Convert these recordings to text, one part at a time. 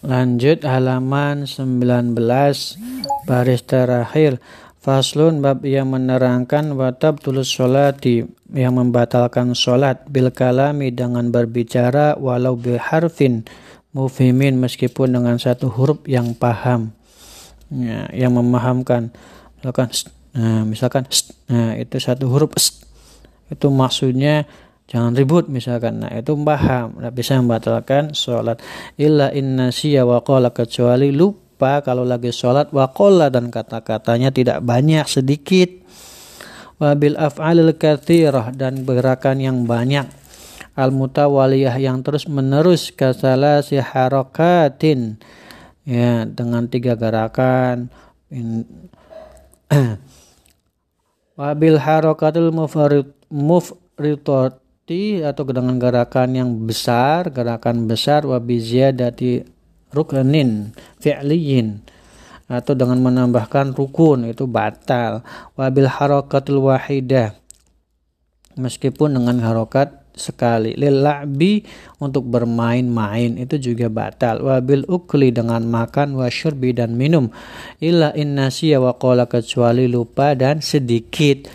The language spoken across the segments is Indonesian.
Lanjut halaman 19 baris terakhir. Faslun bab yang menerangkan watab tulus sholati yang membatalkan sholat bil kalami dengan berbicara walau harfin mufhimin meskipun dengan satu huruf yang paham ya, yang memahamkan misalkan nah, misalkan nah itu satu huruf itu maksudnya Jangan ribut misalkan. Nah, itu paham. Tidak bisa membatalkan sholat. Illa inna siya wa kecuali lupa kalau lagi sholat wa dan kata-katanya tidak banyak sedikit. Wabil af'alil kathirah dan gerakan yang banyak. Al mutawaliyah yang terus menerus kasalah si harokatin. Ya, dengan tiga gerakan. Wabil harokatul mufritot atau dengan gerakan yang besar, gerakan besar wabiziyadati ruknin fi'liyin atau dengan menambahkan rukun itu batal. Wabil harakatul wahidah meskipun dengan harokat sekali. Lil'abi untuk bermain-main itu juga batal. Wabil ukli dengan makan wasyurbi dan minum. Illa innasiya wa kecuali lupa dan sedikit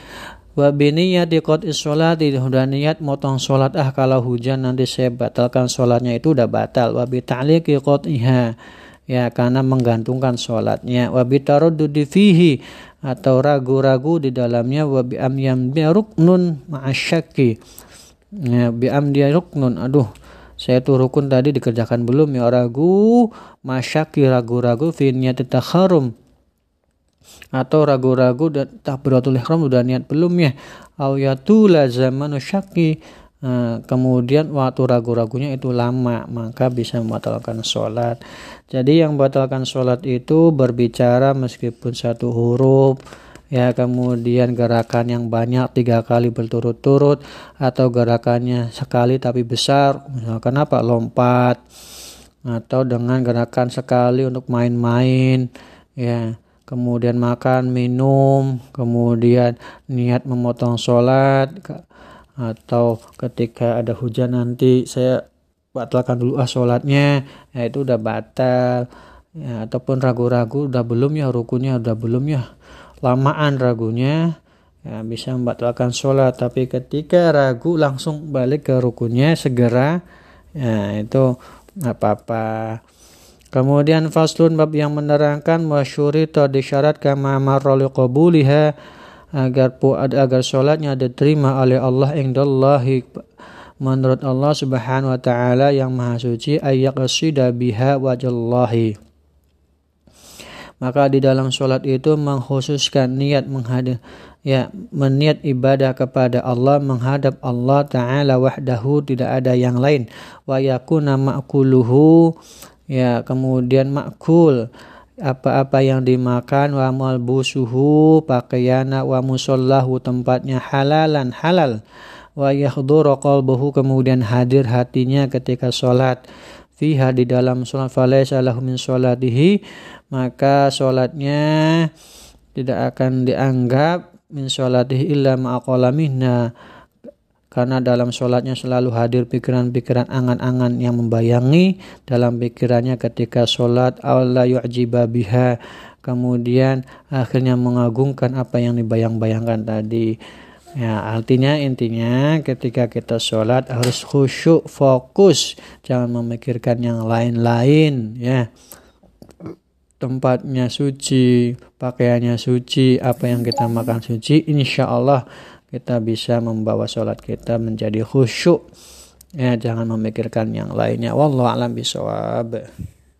Wa biniyati qat'is sholati dan niat motong sholat ah kalau hujan nanti saya batalkan sholatnya itu udah batal. Wa bi ta'liqi qat'iha ya karena menggantungkan sholatnya. Wa bi taraddudi fihi atau ragu-ragu di dalamnya wa bi amyam bi ruknun ma'asyaki. Ya bi amdi ruknun. Aduh, saya tuh rukun tadi dikerjakan belum ya ragu masyaki ragu-ragu fi niyati takharum atau ragu-ragu dan takbiratul ihram udah niat belum ya? Awiyatu lazamanu syaki Nah, kemudian waktu ragu-ragunya itu lama maka bisa membatalkan sholat. Jadi yang membatalkan sholat itu berbicara meskipun satu huruf ya kemudian gerakan yang banyak tiga kali berturut-turut atau gerakannya sekali tapi besar misalkan apa lompat atau dengan gerakan sekali untuk main-main ya kemudian makan, minum, kemudian niat memotong sholat, atau ketika ada hujan nanti saya batalkan dulu ah sholatnya, ya itu udah batal, ya, ataupun ragu-ragu udah belum ya rukunnya udah belum ya, lamaan ragunya, ya bisa membatalkan sholat, tapi ketika ragu langsung balik ke rukunnya segera, ya itu apa-apa. Kemudian faslun bab yang menerangkan wasyurita disyarat kama marrali qabuliha agar agar salatnya diterima oleh Allah indallahi menurut Allah Subhanahu wa taala yang maha suci ayyaqsida biha wajallahi. Maka di dalam sholat itu mengkhususkan niat menghadap ya meniat ibadah kepada Allah menghadap Allah taala wahdahu tidak ada yang lain. Wa yakuna ma'kuluhu ya kemudian makul. Apa-apa yang dimakan wa malbusuhu pakaiana wa musallahu tempatnya halalan halal. Wa yahduru qalbuhu kemudian hadir hatinya ketika sholat. Fiha di dalam sholat falaysa lahu min sholatihi. Maka sholatnya tidak akan dianggap min sholatihi illa ma'aqala minna karena dalam sholatnya selalu hadir pikiran-pikiran angan-angan yang membayangi. Dalam pikirannya ketika sholat Allah yu'jiba biha. Kemudian akhirnya mengagungkan apa yang dibayang-bayangkan tadi. Ya artinya intinya ketika kita sholat harus khusyuk fokus. Jangan memikirkan yang lain-lain ya. Tempatnya suci pakaiannya suci apa yang kita makan suci insya Allah kita bisa membawa sholat kita menjadi khusyuk. Ya jangan memikirkan yang lainnya. Wallahu alam bisawab